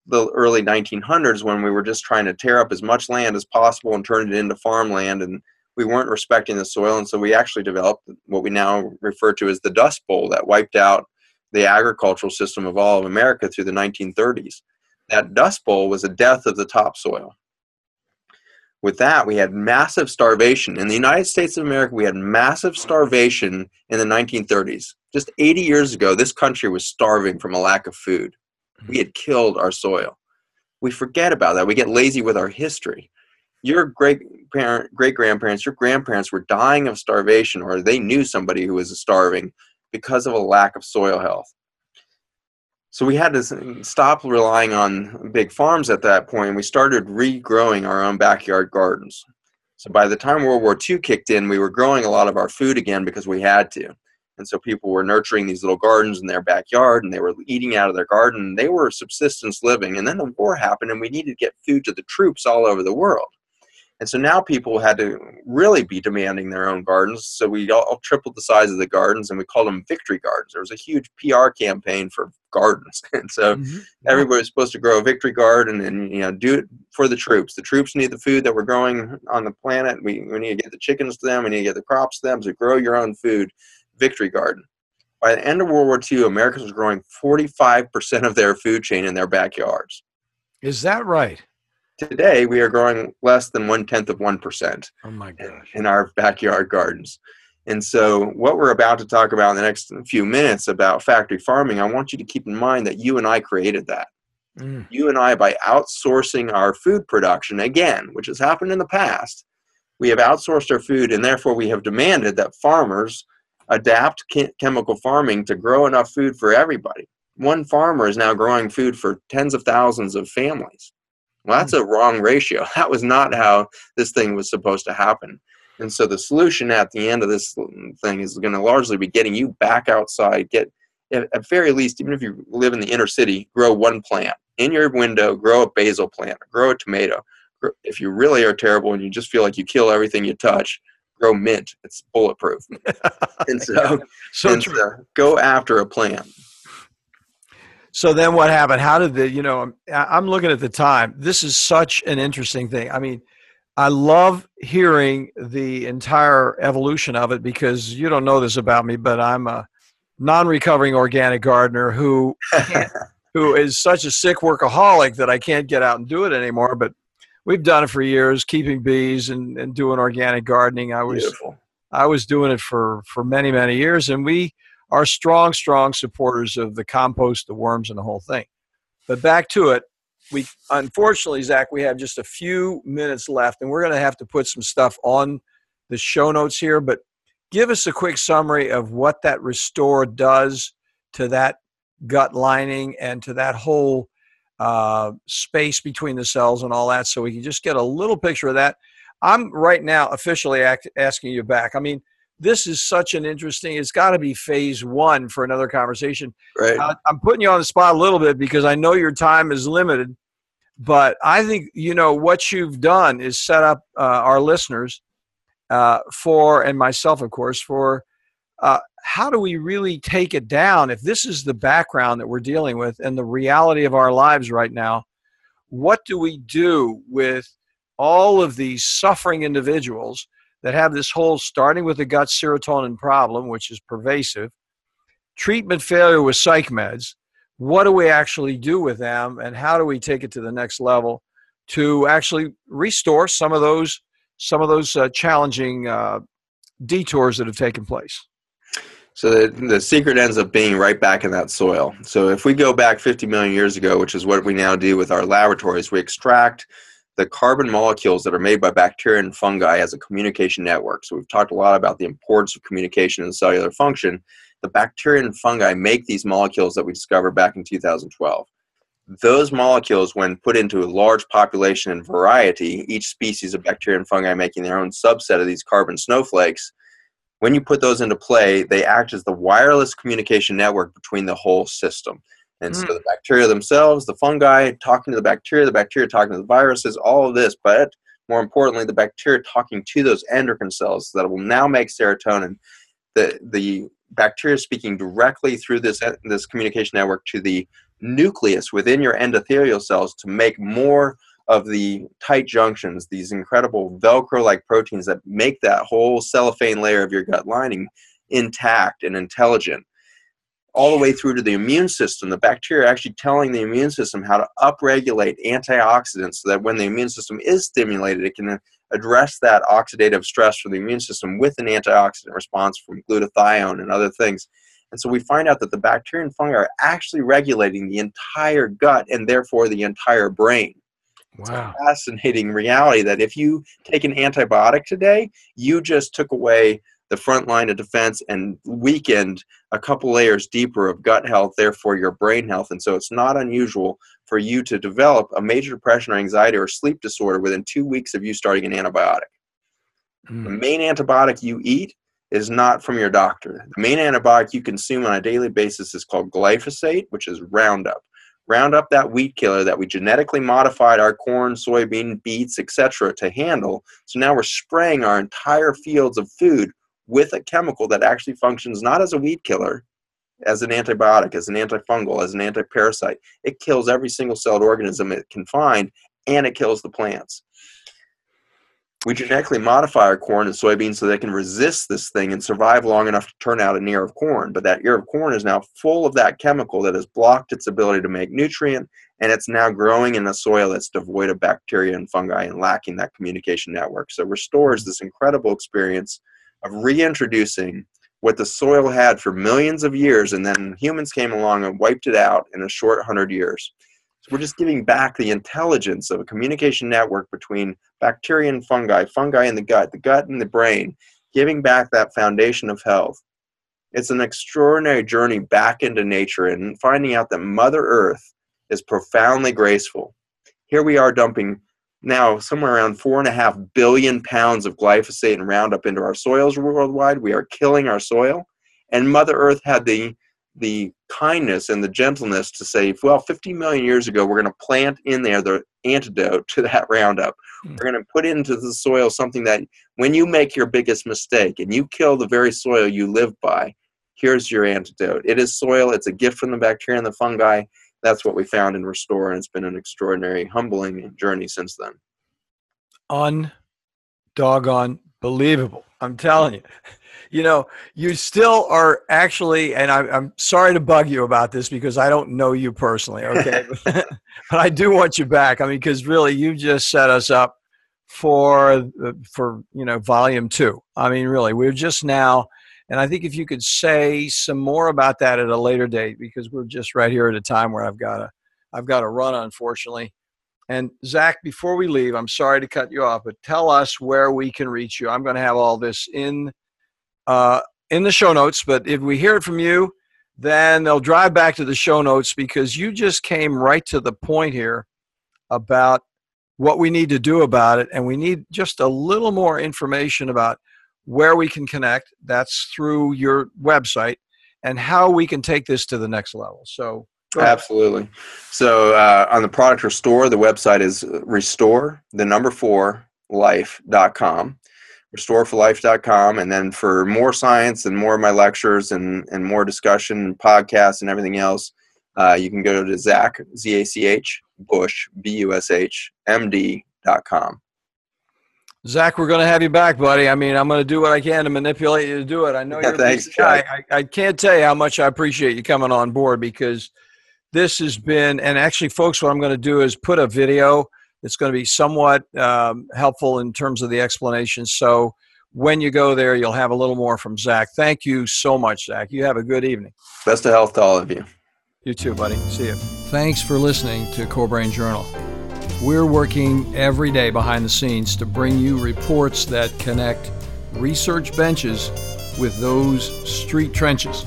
Speaker 2: the early 1900s when we were just trying to tear up as much land as possible and turn it into farmland and we weren't respecting the soil and so we actually developed what we now refer to as the dust bowl that wiped out the agricultural system of all of america through the 1930s that dust bowl was a death of the topsoil with that, we had massive starvation. In the United States of America, we had massive starvation in the 1930s. Just 80 years ago, this country was starving from a lack of food. Hmm. We had killed our soil. We forget about that. We get lazy with our history. Your great parent, great grandparents, your grandparents were dying of starvation, or they knew somebody who was starving because of a lack of soil health. So we had to stop relying on big farms at that point. We started regrowing our own backyard gardens. So by the time World War II kicked in, we were growing a lot of our food again because we had to. And so people were nurturing these little gardens in their backyard and they were eating out of their garden. They were subsistence living. And then the war happened and we needed to get food to the troops all over the world. And so now people had to really be demanding their own gardens. So we all tripled the size of the gardens and we called them victory gardens. There was a huge PR campaign for gardens. And so mm-hmm. everybody was supposed to grow a victory garden and you know do it for the troops. The troops need the food that we're growing on the planet. We, we need to get the chickens to them. We need to get the crops to them. So grow your own food. Victory garden. By the end of World War II, Americans were growing 45% of their food chain in their backyards.
Speaker 1: Is that right?
Speaker 2: Today, we are growing less than one tenth of 1%.
Speaker 1: Oh my gosh.
Speaker 2: In our backyard gardens. And so, what we're about to talk about in the next few minutes about factory farming, I want you to keep in mind that you and I created that. Mm. You and I, by outsourcing our food production, again, which has happened in the past, we have outsourced our food, and therefore we have demanded that farmers adapt chemical farming to grow enough food for everybody. One farmer is now growing food for tens of thousands of families. Well, that's hmm. a wrong ratio. That was not how this thing was supposed to happen. And so the solution at the end of this thing is going to largely be getting you back outside. Get at, at very least, even if you live in the inner city, grow one plant in your window. Grow a basil plant. Grow a tomato. If you really are terrible and you just feel like you kill everything you touch, grow mint. It's bulletproof. and so, so, and so go after a plant.
Speaker 1: So then what happened? How did the, you know, I'm looking at the time. This is such an interesting thing. I mean, I love hearing the entire evolution of it because you don't know this about me, but I'm a non-recovering organic gardener who who is such a sick workaholic that I can't get out and do it anymore. But we've done it for years, keeping bees and, and doing organic gardening. I was Beautiful. I was doing it for for many many years, and we are strong, strong supporters of the compost, the worms, and the whole thing. But back to it, we unfortunately, Zach, we have just a few minutes left, and we're going to have to put some stuff on the show notes here. But give us a quick summary of what that restore does to that gut lining and to that whole uh, space between the cells and all that, so we can just get a little picture of that. I'm right now officially act, asking you back. I mean, this is such an interesting it's got to be phase one for another conversation
Speaker 2: right uh,
Speaker 1: i'm putting you on the spot a little bit because i know your time is limited but i think you know what you've done is set up uh, our listeners uh, for and myself of course for uh, how do we really take it down if this is the background that we're dealing with and the reality of our lives right now what do we do with all of these suffering individuals that have this whole starting with the gut serotonin problem, which is pervasive, treatment failure with psych meds. What do we actually do with them, and how do we take it to the next level to actually restore some of those some of those uh, challenging uh, detours that have taken place?
Speaker 2: So the, the secret ends up being right back in that soil. So if we go back 50 million years ago, which is what we now do with our laboratories, we extract the carbon molecules that are made by bacteria and fungi as a communication network. So we've talked a lot about the importance of communication and cellular function. The bacteria and fungi make these molecules that we discovered back in 2012. Those molecules, when put into a large population and variety, each species of bacteria and fungi making their own subset of these carbon snowflakes, when you put those into play, they act as the wireless communication network between the whole system. And mm. so the bacteria themselves, the fungi talking to the bacteria, the bacteria talking to the viruses, all of this, but more importantly, the bacteria talking to those endocrine cells that will now make serotonin. The, the bacteria speaking directly through this, this communication network to the nucleus within your endothelial cells to make more of the tight junctions, these incredible Velcro like proteins that make that whole cellophane layer of your gut lining intact and intelligent all the way through to the immune system. The bacteria are actually telling the immune system how to upregulate antioxidants so that when the immune system is stimulated, it can address that oxidative stress for the immune system with an antioxidant response from glutathione and other things. And so we find out that the bacteria and fungi are actually regulating the entire gut and therefore the entire brain.
Speaker 1: Wow.
Speaker 2: It's a fascinating reality that if you take an antibiotic today, you just took away the front line of defense and weakened a couple layers deeper of gut health, therefore your brain health. And so it's not unusual for you to develop a major depression or anxiety or sleep disorder within two weeks of you starting an antibiotic. Mm. The main antibiotic you eat is not from your doctor. The main antibiotic you consume on a daily basis is called glyphosate, which is Roundup. Roundup, that weed killer that we genetically modified our corn, soybean, beets, etc., to handle. So now we're spraying our entire fields of food with a chemical that actually functions not as a weed killer, as an antibiotic, as an antifungal, as an antiparasite. It kills every single celled organism it can find, and it kills the plants. We genetically modify our corn and soybeans so they can resist this thing and survive long enough to turn out an ear of corn. But that ear of corn is now full of that chemical that has blocked its ability to make nutrient, and it's now growing in a soil that's devoid of bacteria and fungi and lacking that communication network. So restores this incredible experience of reintroducing what the soil had for millions of years, and then humans came along and wiped it out in a short hundred years. So we're just giving back the intelligence of a communication network between bacteria and fungi, fungi in the gut, the gut and the brain, giving back that foundation of health. It's an extraordinary journey back into nature and finding out that Mother Earth is profoundly graceful. Here we are dumping now somewhere around four and a half billion pounds of glyphosate and Roundup into our soils worldwide. We are killing our soil. And Mother Earth had the the kindness and the gentleness to say, well, 50 million years ago, we're going to plant in there the antidote to that Roundup. Mm. We're going to put into the soil something that when you make your biggest mistake and you kill the very soil you live by, here's your antidote. It is soil, it's a gift from the bacteria and the fungi. That's what we found in Restore, and it's been an extraordinary, humbling journey since then.
Speaker 1: Un doggone believable. I'm telling you you know, you still are actually, and I, am sorry to bug you about this because I don't know you personally, okay? but I do want you back. I mean, because really, you just set us up for for you know volume two. I mean, really, we're just now, and I think if you could say some more about that at a later date, because we're just right here at a time where I've got to I've got to run, unfortunately. And Zach, before we leave, I'm sorry to cut you off, but tell us where we can reach you. I'm going to have all this in uh, in the show notes. But if we hear it from you, then they'll drive back to the show notes because you just came right to the point here about what we need to do about it. And we need just a little more information about where we can connect. That's through your website and how we can take this to the next level. So,
Speaker 2: absolutely. So, uh, on the product restore, the website is restore the number four life.com restoreforlife.com. And then for more science and more of my lectures and, and more discussion, and podcasts, and everything else, uh, you can go to Zach, Z A C H, Bush, B U S H, M D.com.
Speaker 1: Zach, we're going to have you back, buddy. I mean, I'm going to do what I can to manipulate you to do it. I know you're
Speaker 2: Thanks,
Speaker 1: guy. I, I can't tell you how much I appreciate you coming on board because this has been, and actually, folks, what I'm going to do is put a video it's going to be somewhat um, helpful in terms of the explanation. So when you go there, you'll have a little more from Zach. Thank you so much, Zach. You have a good evening.
Speaker 2: Best of health to all of you.
Speaker 1: You too, buddy. See you. Thanks for listening to Core Brain Journal. We're working every day behind the scenes to bring you reports that connect research benches with those street trenches.